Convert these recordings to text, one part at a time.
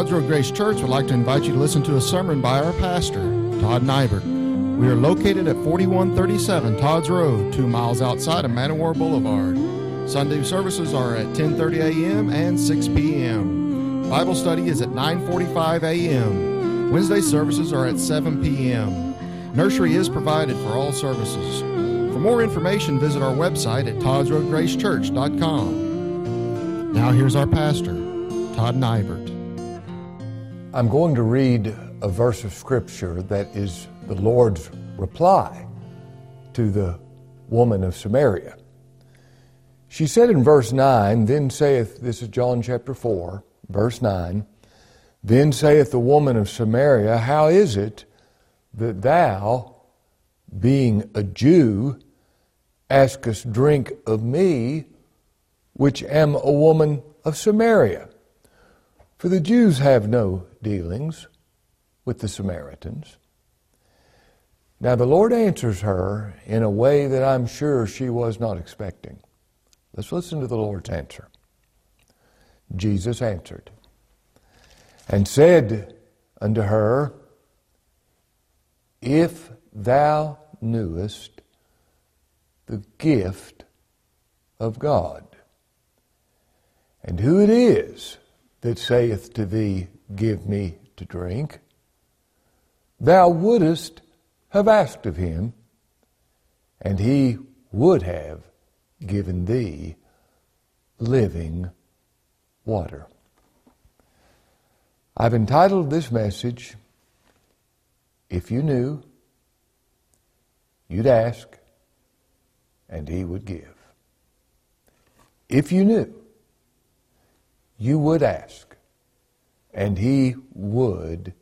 Todd's Road Grace Church would like to invite you to listen to a sermon by our pastor, Todd Nibert. We are located at 4137 Todd's Road, two miles outside of Man o' War Boulevard. Sunday services are at 10:30 a.m. and 6 p.m. Bible study is at 9:45 a.m. Wednesday services are at 7 p.m. Nursery is provided for all services. For more information, visit our website at toddsroadgracechurch.com. Now here's our pastor, Todd Nibert. I'm going to read a verse of Scripture that is the Lord's reply to the woman of Samaria. She said in verse 9, Then saith, this is John chapter 4, verse 9, Then saith the woman of Samaria, How is it that thou, being a Jew, askest drink of me, which am a woman of Samaria? For the Jews have no dealings with the Samaritans. Now the Lord answers her in a way that I'm sure she was not expecting. Let's listen to the Lord's answer. Jesus answered and said unto her, If thou knewest the gift of God, and who it is that saith to thee, Give me to drink, thou wouldest have asked of him, and he would have given thee living water. I've entitled this message, If You Knew, You'd Ask, and He Would Give. If you knew, you would ask, and He would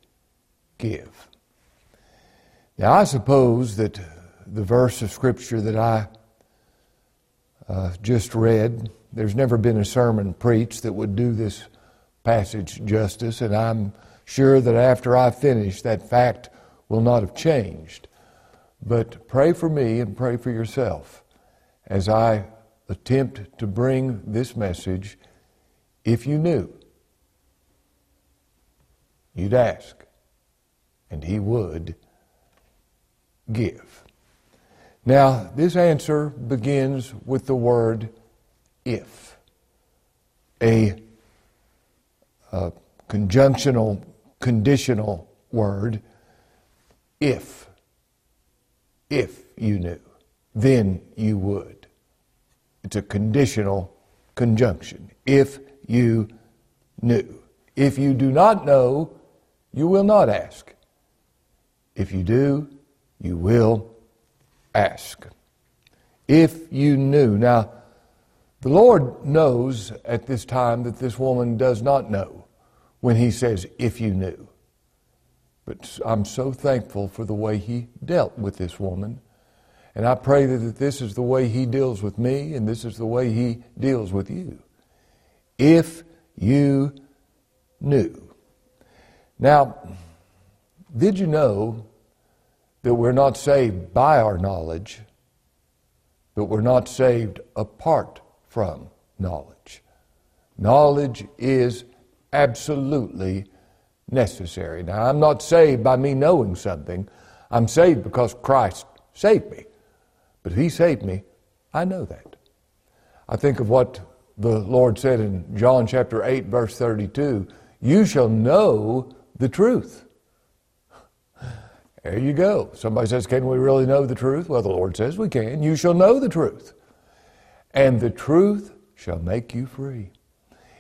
give. Now, I suppose that the verse of Scripture that I uh, just read, there's never been a sermon preached that would do this passage justice, and I'm sure that after I finish, that fact will not have changed. But pray for me and pray for yourself as I attempt to bring this message. If you knew, you'd ask, and He would give. Now, this answer begins with the word if, a, a conjunctional, conditional word. If, if you knew, then you would. It's a conditional conjunction. If you knew. If you do not know, you will not ask. If you do, you will ask. If you knew. Now, the Lord knows at this time that this woman does not know when He says, if you knew. But I'm so thankful for the way He dealt with this woman. And I pray that this is the way He deals with me and this is the way He deals with you. If you knew. Now, did you know that we're not saved by our knowledge, but we're not saved apart from knowledge. Knowledge is absolutely necessary. Now, I'm not saved by me knowing something. I'm saved because Christ saved me. But He saved me, I know that. I think of what the Lord said in John chapter 8, verse 32 You shall know the truth, there you go. Somebody says, Can we really know the truth? Well, the Lord says we can. You shall know the truth, and the truth shall make you free.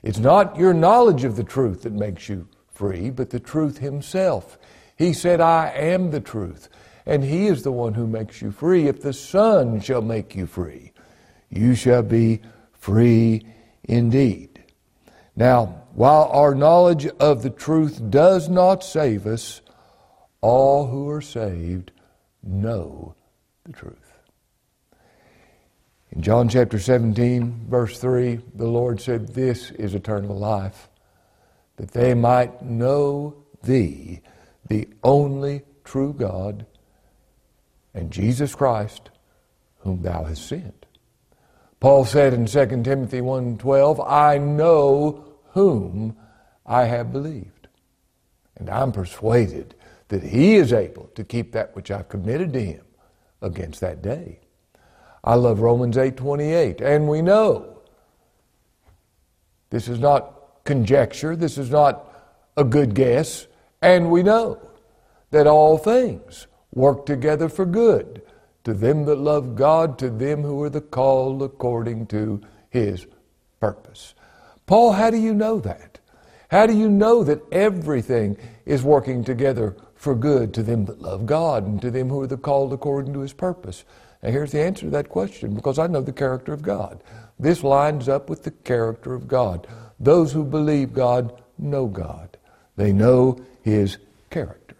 It's not your knowledge of the truth that makes you free, but the truth Himself. He said, I am the truth, and He is the one who makes you free. If the Son shall make you free, you shall be free indeed. Now, while our knowledge of the truth does not save us, all who are saved know the truth. In John chapter 17, verse 3, the Lord said, This is eternal life, that they might know thee, the only true God, and Jesus Christ, whom thou hast sent. Paul said in 2 Timothy 1:12, I know whom I have believed. And I'm persuaded that he is able to keep that which I've committed to him against that day. I love Romans 8:28, and we know this is not conjecture, this is not a good guess, and we know that all things work together for good to them that love God, to them who are the called according to his purpose. Paul, how do you know that? How do you know that everything is working together for good to them that love God and to them who are the called according to his purpose? And here's the answer to that question because I know the character of God. This lines up with the character of God. Those who believe God know God, they know his character.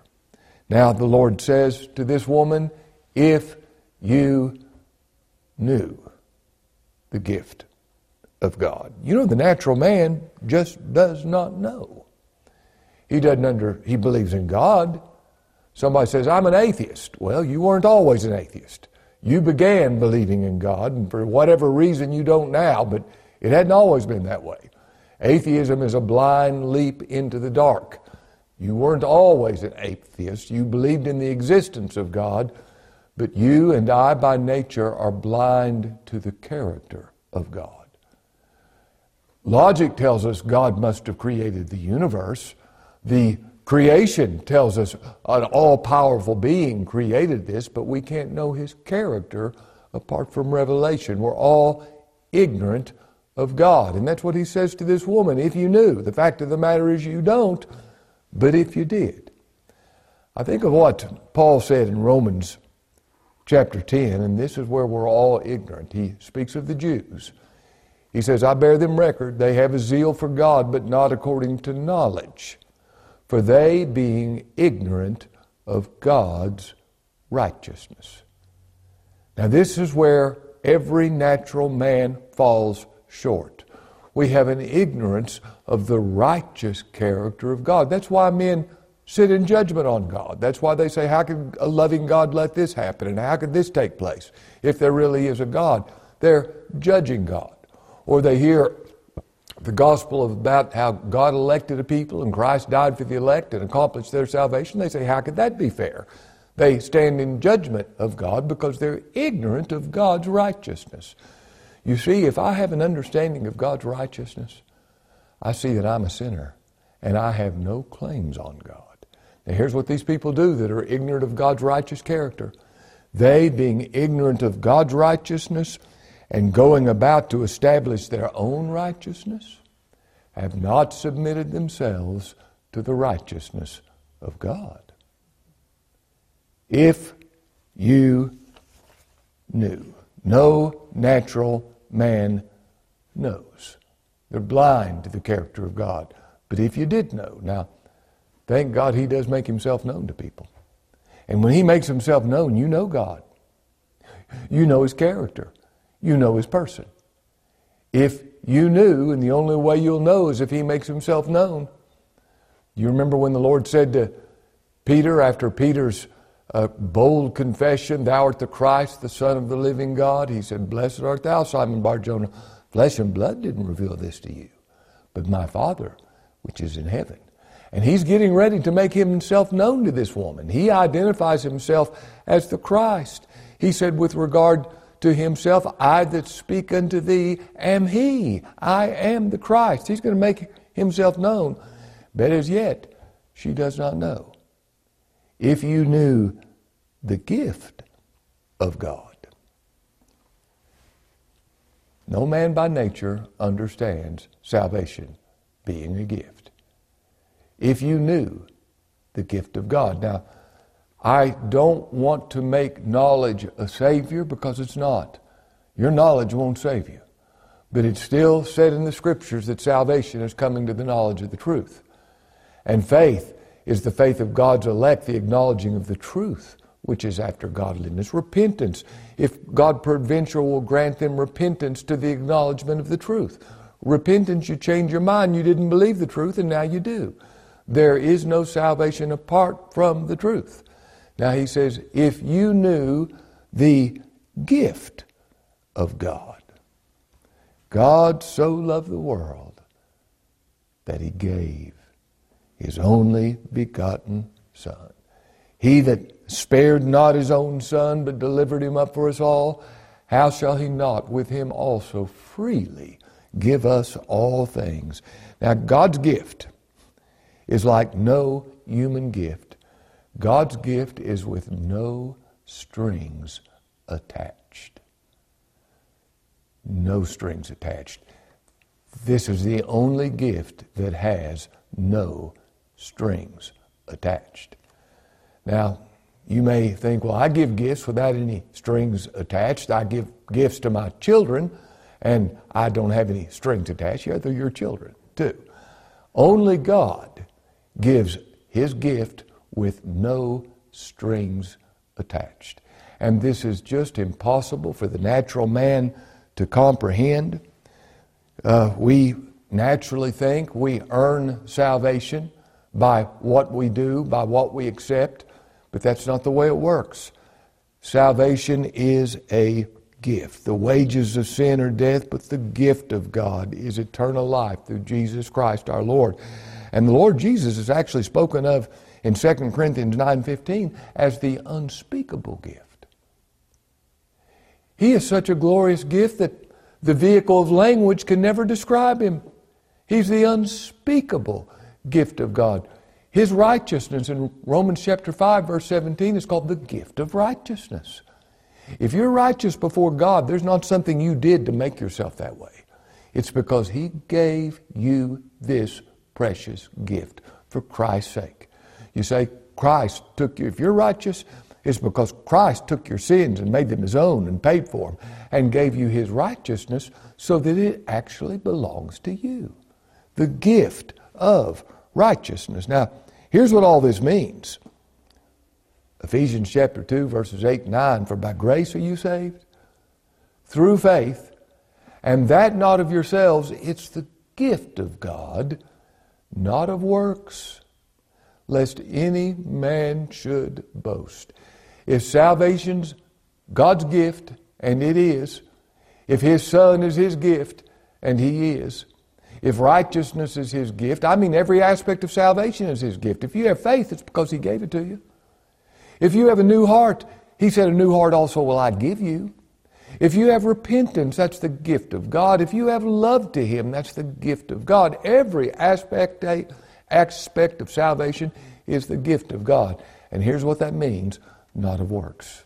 Now, the Lord says to this woman, If you knew the gift of God. You know, the natural man just does not know. He doesn't under, he believes in God. Somebody says, I'm an atheist. Well, you weren't always an atheist. You began believing in God, and for whatever reason you don't now, but it hadn't always been that way. Atheism is a blind leap into the dark. You weren't always an atheist. You believed in the existence of God, but you and I, by nature, are blind to the character of God. Logic tells us God must have created the universe. The creation tells us an all powerful being created this, but we can't know his character apart from revelation. We're all ignorant of God. And that's what he says to this woman. If you knew, the fact of the matter is you don't, but if you did. I think of what Paul said in Romans chapter 10, and this is where we're all ignorant. He speaks of the Jews. He says, I bear them record, they have a zeal for God, but not according to knowledge. For they, being ignorant of God's righteousness. Now, this is where every natural man falls short. We have an ignorance of the righteous character of God. That's why men sit in judgment on God. That's why they say, How could a loving God let this happen? And how could this take place if there really is a God? They're judging God or they hear the gospel about how God elected a people and Christ died for the elect and accomplished their salvation, they say, How could that be fair? They stand in judgment of God because they're ignorant of God's righteousness. You see, if I have an understanding of God's righteousness, I see that I'm a sinner and I have no claims on God. Here's what these people do that are ignorant of God's righteous character. They, being ignorant of God's righteousness, and going about to establish their own righteousness, have not submitted themselves to the righteousness of God. If you knew, no natural man knows. They're blind to the character of God. But if you did know, now, thank God he does make himself known to people. And when he makes himself known, you know God. You know his character you know his person. If you knew, and the only way you'll know is if he makes himself known. You remember when the Lord said to Peter, after Peter's uh, bold confession, Thou art the Christ, the Son of the living God, he said, Blessed art thou, Simon Barjona. Flesh and blood didn't reveal this to you, but my Father, which is in heaven. And he's getting ready to make himself known to this woman. He identifies himself as the Christ. He said, with regard to himself, I that speak unto thee am he. I am the Christ. He's going to make himself known. But as yet, she does not know. If you knew the gift of God, no man by nature understands salvation being a gift. If you knew the gift of God. Now, I don't want to make knowledge a savior because it's not. Your knowledge won't save you. But it's still said in the scriptures that salvation is coming to the knowledge of the truth. And faith is the faith of God's elect, the acknowledging of the truth, which is after godliness. Repentance, if God peradventure will grant them repentance to the acknowledgement of the truth. Repentance, you change your mind, you didn't believe the truth, and now you do. There is no salvation apart from the truth. Now he says, if you knew the gift of God, God so loved the world that he gave his only begotten Son. He that spared not his own Son, but delivered him up for us all, how shall he not with him also freely give us all things? Now, God's gift is like no human gift. God's gift is with no strings attached. No strings attached. This is the only gift that has no strings attached. Now, you may think, well, I give gifts without any strings attached. I give gifts to my children, and I don't have any strings attached. Yeah, they're your children, too. Only God gives His gift with no strings attached. And this is just impossible for the natural man to comprehend. Uh, we naturally think we earn salvation by what we do, by what we accept, but that's not the way it works. Salvation is a gift. The wages of sin are death, but the gift of God is eternal life through Jesus Christ our Lord. And the Lord Jesus is actually spoken of in 2 Corinthians 9:15 as the unspeakable gift. He is such a glorious gift that the vehicle of language can never describe him. He's the unspeakable gift of God. His righteousness in Romans chapter 5 verse 17 is called the gift of righteousness. If you're righteous before God, there's not something you did to make yourself that way. It's because He gave you this precious gift for Christ's sake. You say, Christ took you, if you're righteous, it's because Christ took your sins and made them His own and paid for them and gave you His righteousness so that it actually belongs to you the gift of righteousness. Now, here's what all this means Ephesians chapter 2, verses 8 and 9 For by grace are you saved through faith, and that not of yourselves, it's the gift of God, not of works, lest any man should boast. If salvation's God's gift, and it is, if His Son is His gift, and He is, if righteousness is His gift, I mean every aspect of salvation is His gift. If you have faith, it's because He gave it to you. If you have a new heart, He said, A new heart also will I give you. If you have repentance, that's the gift of God. If you have love to Him, that's the gift of God. Every aspect, aspect of salvation is the gift of God. And here's what that means not of works.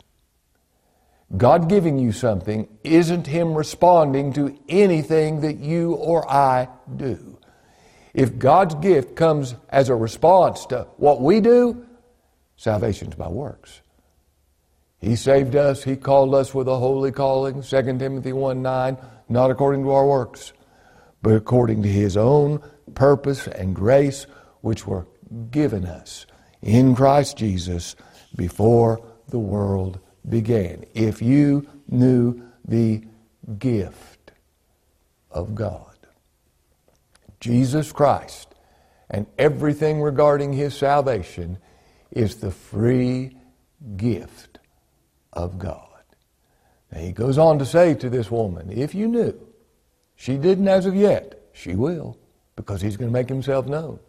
God giving you something isn't Him responding to anything that you or I do. If God's gift comes as a response to what we do, salvation's by works. He saved us, He called us with a holy calling, 2 Timothy 1 9, not according to our works, but according to His own purpose and grace, which were given us in Christ Jesus before the world began. If you knew the gift of God, Jesus Christ, and everything regarding his salvation is the free gift of God. Now he goes on to say to this woman, if you knew, she didn't as of yet, she will, because he's going to make himself known.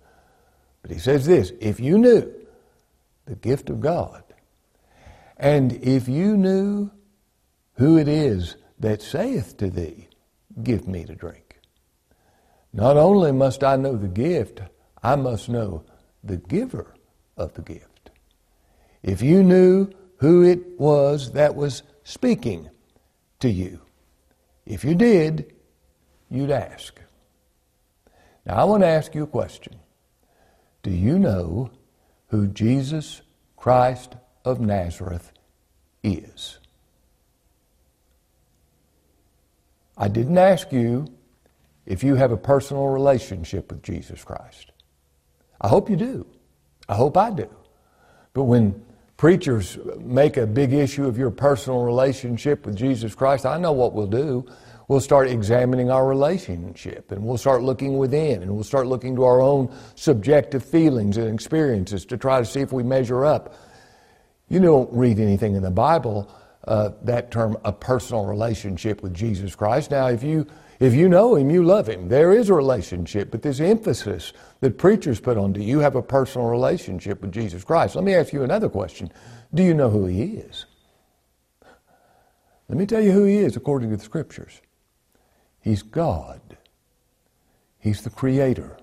But he says this if you knew the gift of God, and if you knew who it is that saith to thee, Give me to drink, not only must I know the gift, I must know the giver of the gift. If you knew who it was that was speaking to you, if you did, you'd ask. Now, I want to ask you a question. Do you know who Jesus Christ of Nazareth is. I didn't ask you if you have a personal relationship with Jesus Christ. I hope you do. I hope I do. But when preachers make a big issue of your personal relationship with Jesus Christ, I know what we'll do. We'll start examining our relationship and we'll start looking within and we'll start looking to our own subjective feelings and experiences to try to see if we measure up you don't read anything in the Bible uh, that term a personal relationship with Jesus Christ. Now, if you If you know him, you love him. There is a relationship, but this emphasis that preachers put on do you have a personal relationship with Jesus Christ? Let me ask you another question. Do you know who he is? Let me tell you who he is according to the scriptures. He's God. He's the creator.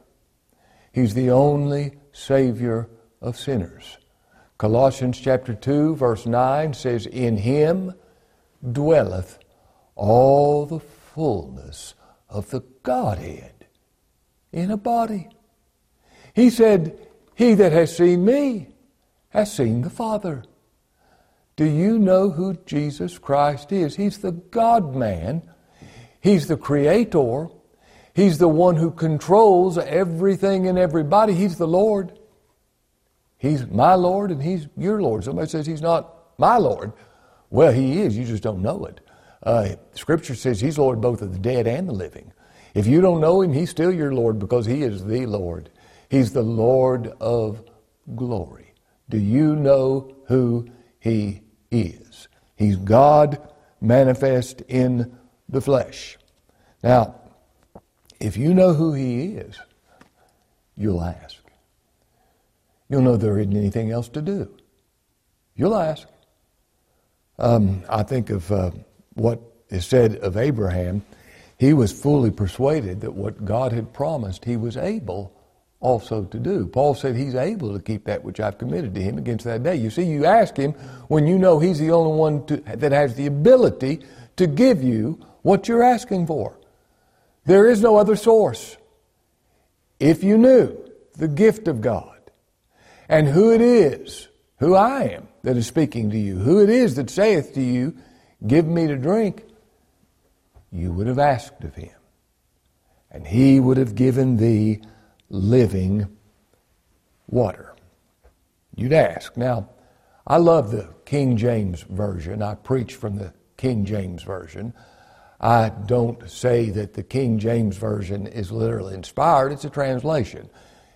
He's the only savior of sinners. Colossians chapter 2 verse 9 says in him dwelleth all the fullness of the Godhead in a body. He said, He that has seen me has seen the Father. Do you know who Jesus Christ is? He's the God man, He's the Creator, He's the one who controls everything and everybody. He's the Lord. He's my Lord and He's your Lord. Somebody says He's not my Lord. Well, He is, you just don't know it. Uh, scripture says He's Lord both of the dead and the living. If you don't know Him, He's still your Lord because He is the Lord. He's the Lord of glory. Do you know who He is? He's God manifest in the flesh. Now, if you know who He is, you'll ask. You'll know there isn't anything else to do. You'll ask. Um, I think of uh, what is said of Abraham, he was fully persuaded that what God had promised, he was able also to do. Paul said he's able to keep that which I've committed to him against that day. You see, you ask him when you know he's the only one to, that has the ability to give you what you're asking for. There is no other source. If you knew the gift of God and who it is, who I am that is speaking to you, who it is that saith to you, Give me to drink, you would have asked of him. And he would have given thee living water. You'd ask. Now, I love the King James Version. I preach from the King James Version. I don't say that the King James Version is literally inspired, it's a translation.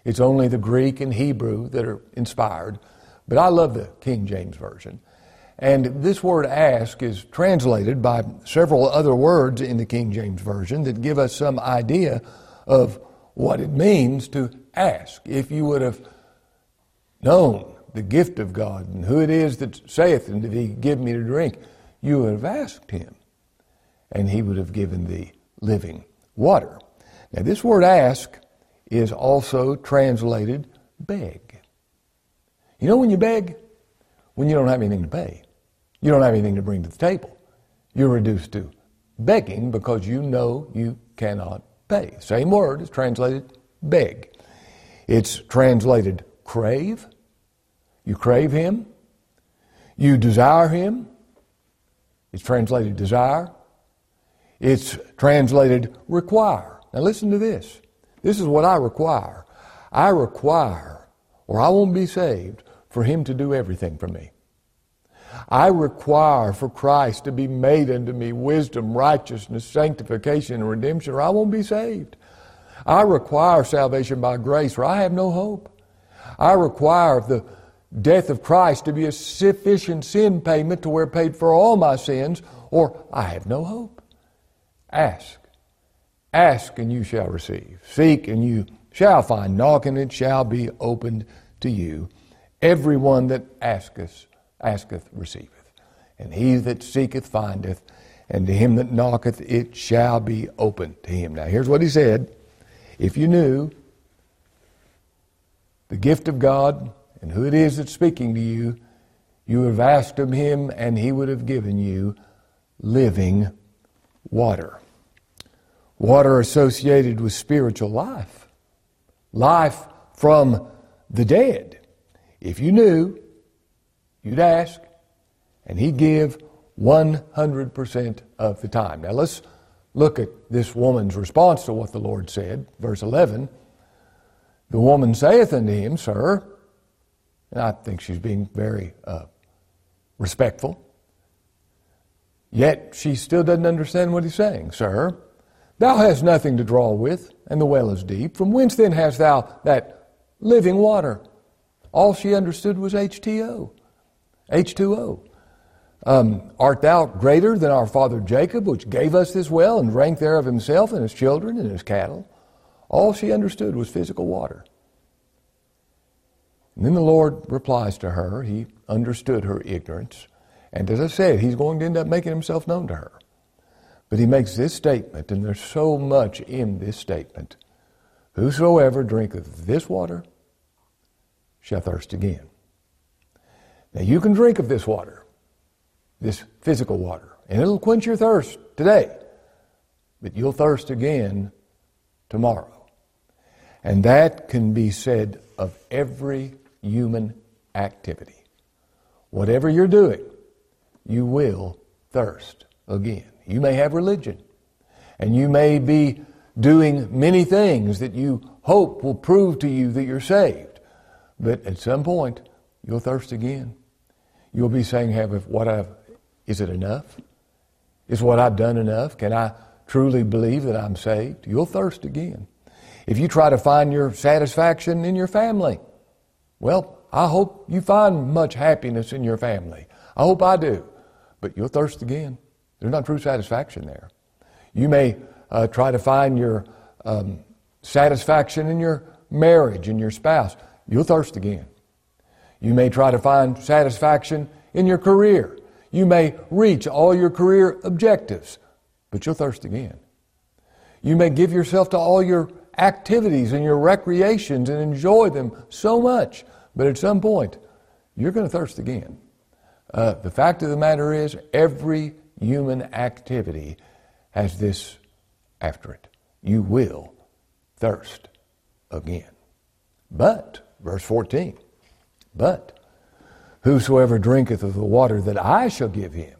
It's only the Greek and Hebrew that are inspired. But I love the King James Version. And this word ask is translated by several other words in the King James Version that give us some idea of what it means to ask. If you would have known the gift of God and who it is that saith and unto thee, Give me to drink, you would have asked him, and he would have given thee living water. Now, this word ask is also translated beg. You know when you beg? When you don't have anything to pay. You don't have anything to bring to the table. You're reduced to begging because you know you cannot pay. Same word is translated beg. It's translated crave. You crave Him. You desire Him. It's translated desire. It's translated require. Now listen to this. This is what I require. I require, or I won't be saved, for Him to do everything for me. I require for Christ to be made unto me wisdom, righteousness, sanctification, and redemption, or I won't be saved. I require salvation by grace, or I have no hope. I require the death of Christ to be a sufficient sin payment to where paid for all my sins, or I have no hope. Ask. Ask and you shall receive. Seek and you shall find. Knock and it shall be opened to you. Everyone that asketh asketh receiveth. And he that seeketh findeth, and to him that knocketh it shall be opened to him. Now here's what he said. If you knew the gift of God and who it is that's speaking to you, you would have asked of him and he would have given you living water. Water associated with spiritual life. Life from the dead. If you knew You'd ask, and he'd give 100% of the time. Now let's look at this woman's response to what the Lord said. Verse 11 The woman saith unto him, Sir, and I think she's being very uh, respectful. Yet she still doesn't understand what he's saying. Sir, thou hast nothing to draw with, and the well is deep. From whence then hast thou that living water? All she understood was H2O. H2O. um, Art thou greater than our father Jacob, which gave us this well and drank thereof himself and his children and his cattle? All she understood was physical water. And then the Lord replies to her. He understood her ignorance. And as I said, he's going to end up making himself known to her. But he makes this statement, and there's so much in this statement Whosoever drinketh this water shall thirst again. Now you can drink of this water, this physical water, and it'll quench your thirst today, but you'll thirst again tomorrow. And that can be said of every human activity. Whatever you're doing, you will thirst again. You may have religion, and you may be doing many things that you hope will prove to you that you're saved. But at some point, you'll thirst again. You'll be saying, "Have what I've is it enough? Is what I've done enough? Can I truly believe that I'm saved?" You'll thirst again. If you try to find your satisfaction in your family, well, I hope you find much happiness in your family. I hope I do. But you'll thirst again. There's not true satisfaction there. You may uh, try to find your um, satisfaction in your marriage, in your spouse. You'll thirst again. You may try to find satisfaction in your career. You may reach all your career objectives, but you'll thirst again. You may give yourself to all your activities and your recreations and enjoy them so much, but at some point, you're going to thirst again. Uh, the fact of the matter is, every human activity has this after it. You will thirst again. But, verse 14, but whosoever drinketh of the water that I shall give him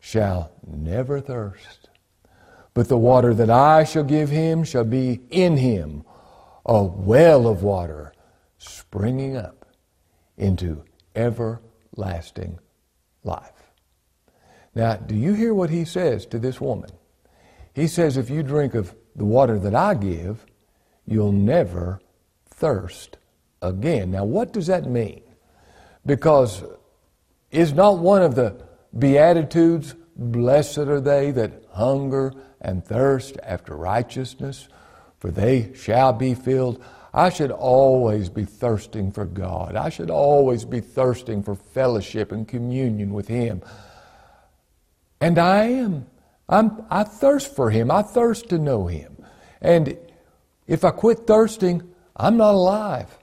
shall never thirst. But the water that I shall give him shall be in him a well of water springing up into everlasting life. Now, do you hear what he says to this woman? He says, If you drink of the water that I give, you'll never thirst again. Now, what does that mean? Because is not one of the Beatitudes, blessed are they that hunger and thirst after righteousness, for they shall be filled. I should always be thirsting for God. I should always be thirsting for fellowship and communion with Him. And I am. I'm, I thirst for Him. I thirst to know Him. And if I quit thirsting, I'm not alive.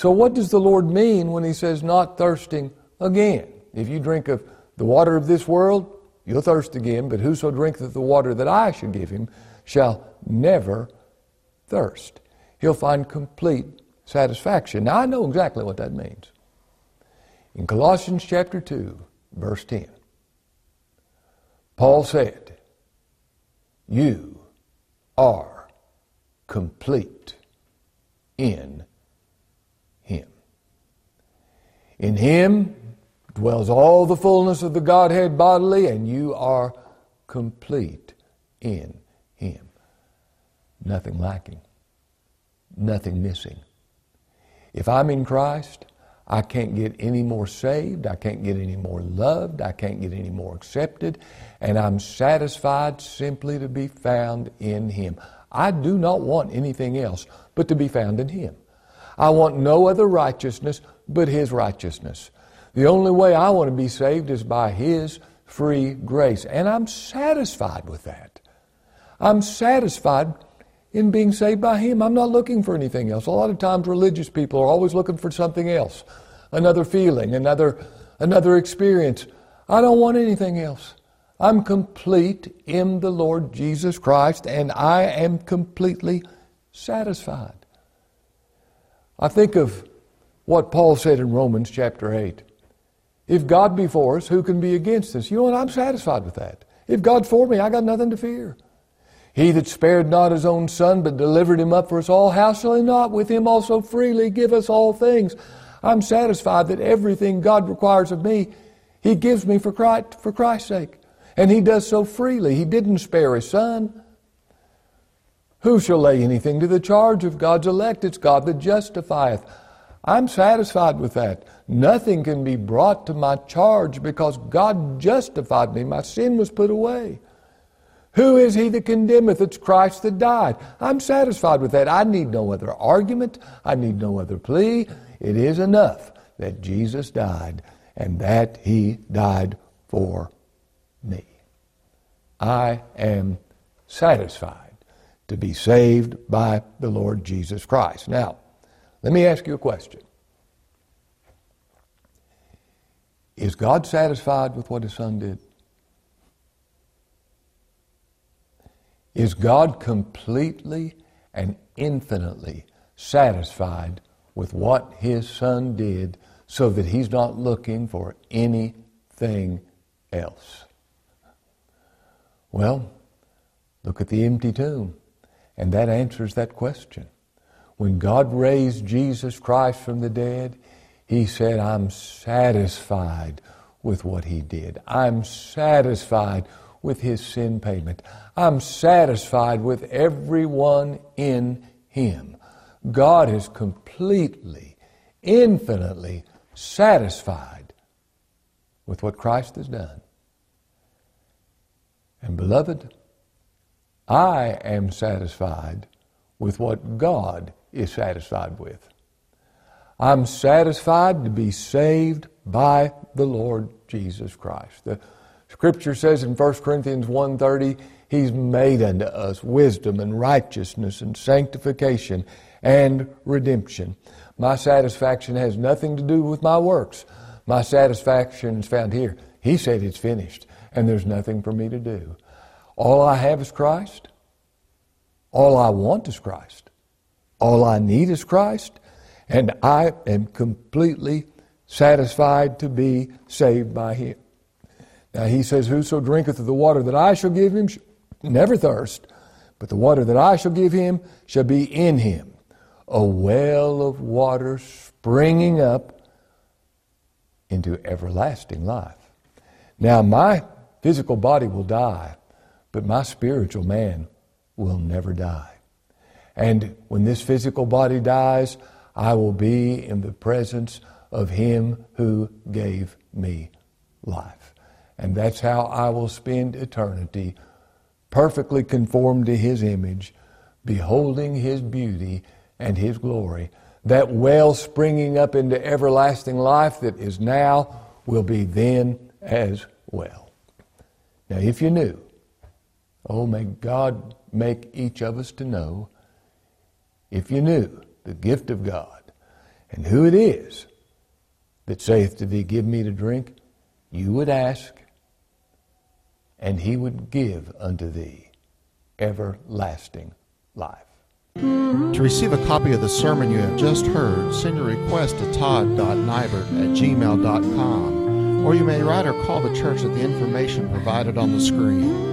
So, what does the Lord mean when He says not thirsting again? If you drink of the water of this world, you'll thirst again, but whoso drinketh the water that I should give him shall never thirst. He'll find complete satisfaction. Now, I know exactly what that means. In Colossians chapter 2, verse 10, Paul said, You are complete in Him. In Him dwells all the fullness of the Godhead bodily, and you are complete in Him. Nothing lacking, nothing missing. If I'm in Christ, I can't get any more saved. I can't get any more loved. I can't get any more accepted. And I'm satisfied simply to be found in Him. I do not want anything else but to be found in Him. I want no other righteousness but His righteousness. The only way I want to be saved is by His free grace. And I'm satisfied with that. I'm satisfied in being saved by Him. I'm not looking for anything else. A lot of times, religious people are always looking for something else another feeling, another, another experience. I don't want anything else. I'm complete in the Lord Jesus Christ, and I am completely satisfied. I think of what Paul said in Romans chapter 8. If God be for us, who can be against us? You know what? I'm satisfied with that. If God's for me, I got nothing to fear. He that spared not his own son, but delivered him up for us all, how shall he not with him also freely give us all things? I'm satisfied that everything God requires of me, he gives me for Christ, for Christ's sake. And he does so freely. He didn't spare his son. Who shall lay anything to the charge of God's elect? It's God that justifieth. I'm satisfied with that. Nothing can be brought to my charge because God justified me. My sin was put away. Who is he that condemneth? It's Christ that died. I'm satisfied with that. I need no other argument. I need no other plea. It is enough that Jesus died and that he died for me. I am satisfied to be saved by the Lord Jesus Christ. Now, let me ask you a question. Is God satisfied with what his son did? Is God completely and infinitely satisfied with what his son did so that he's not looking for anything else? Well, look at the empty tomb, and that answers that question. When God raised Jesus Christ from the dead, he said, I'm satisfied with what he did. I'm satisfied with his sin payment. I'm satisfied with everyone in him. God is completely, infinitely satisfied with what Christ has done. And beloved, I am satisfied with what God is satisfied with. I'm satisfied to be saved by the Lord Jesus Christ. The Scripture says in 1 Corinthians 1.30, He's made unto us wisdom and righteousness and sanctification and redemption. My satisfaction has nothing to do with my works. My satisfaction is found here. He said it's finished, and there's nothing for me to do. All I have is Christ. All I want is Christ. All I need is Christ. And I am completely satisfied to be saved by Him. Now he says, Whoso drinketh of the water that I shall give him shall never thirst, but the water that I shall give him shall be in him, a well of water springing up into everlasting life. Now my physical body will die, but my spiritual man will never die. And when this physical body dies, I will be in the presence of him who gave me life. And that's how I will spend eternity, perfectly conformed to His image, beholding His beauty and His glory. That well springing up into everlasting life that is now will be then as well. Now, if you knew, oh, may God make each of us to know, if you knew the gift of God and who it is that saith to thee, Give me to drink, you would ask, and he would give unto thee everlasting life. To receive a copy of the sermon you have just heard, send your request to todd.nibert at gmail.com, or you may write or call the church at the information provided on the screen.